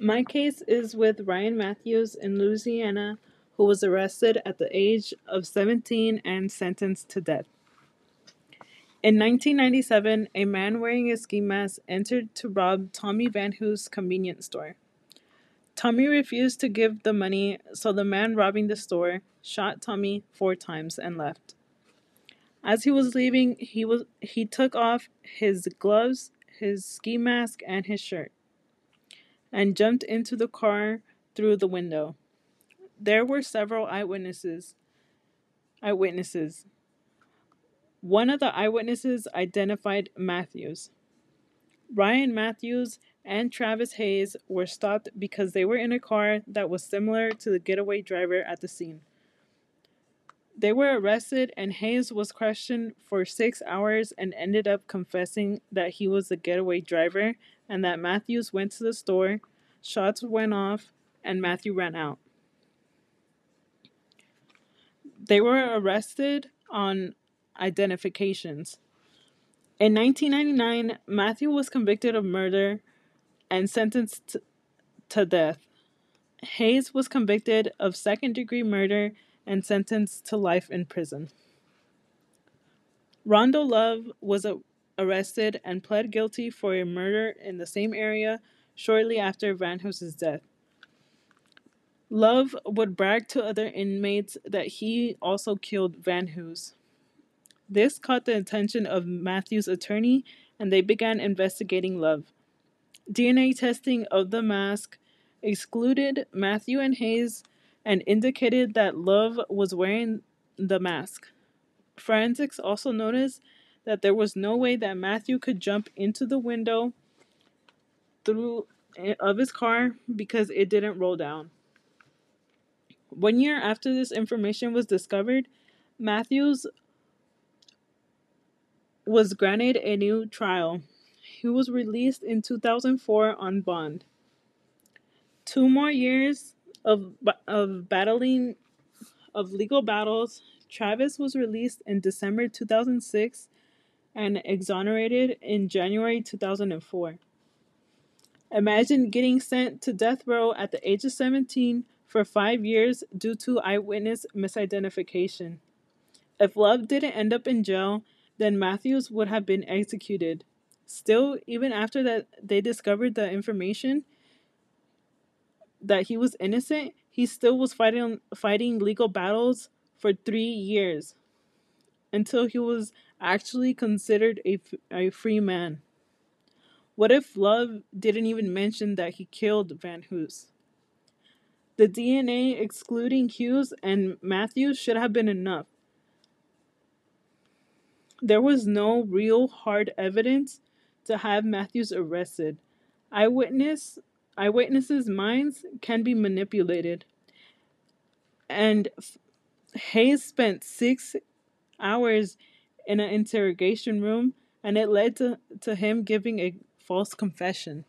My case is with Ryan Matthews in Louisiana, who was arrested at the age of 17 and sentenced to death. In 1997, a man wearing a ski mask entered to rob Tommy Vanhoose' convenience store. Tommy refused to give the money, so the man robbing the store shot Tommy four times and left. As he was leaving, he was he took off his gloves, his ski mask, and his shirt, and jumped into the car through the window. There were several eyewitnesses. Eyewitnesses. One of the eyewitnesses identified Matthews. Ryan Matthews and Travis Hayes were stopped because they were in a car that was similar to the getaway driver at the scene. They were arrested, and Hayes was questioned for six hours and ended up confessing that he was the getaway driver and that Matthews went to the store, shots went off, and Matthew ran out. They were arrested on identifications. In 1999, Matthew was convicted of murder and sentenced to death. Hayes was convicted of second degree murder and sentenced to life in prison. Rondo Love was arrested and pled guilty for a murder in the same area shortly after Vanhoose's death. Love would brag to other inmates that he also killed Vanhoose. This caught the attention of Matthew's attorney, and they began investigating Love. DNA testing of the mask excluded Matthew and Hayes and indicated that Love was wearing the mask. Forensics also noticed that there was no way that Matthew could jump into the window through eh, of his car because it didn't roll down. One year after this information was discovered, Matthews was granted a new trial. He was released in 2004 on bond. Two more years of, of battling, of legal battles, Travis was released in December 2006 and exonerated in January 2004. Imagine getting sent to death row at the age of 17 for five years due to eyewitness misidentification. If Love didn't end up in jail, then Matthews would have been executed. Still, even after that they discovered the information that he was innocent, he still was fighting fighting legal battles for 3 years until he was actually considered a, a free man. What if Love didn't even mention that he killed Vanhoose? The DNA excluding Hughes and Matthews should have been enough. There was no real hard evidence to have Matthews arrested. Eyewitness eyewitnesses' minds can be manipulated. And Hayes spent six hours in an interrogation room, and it led to, to him giving a false confession.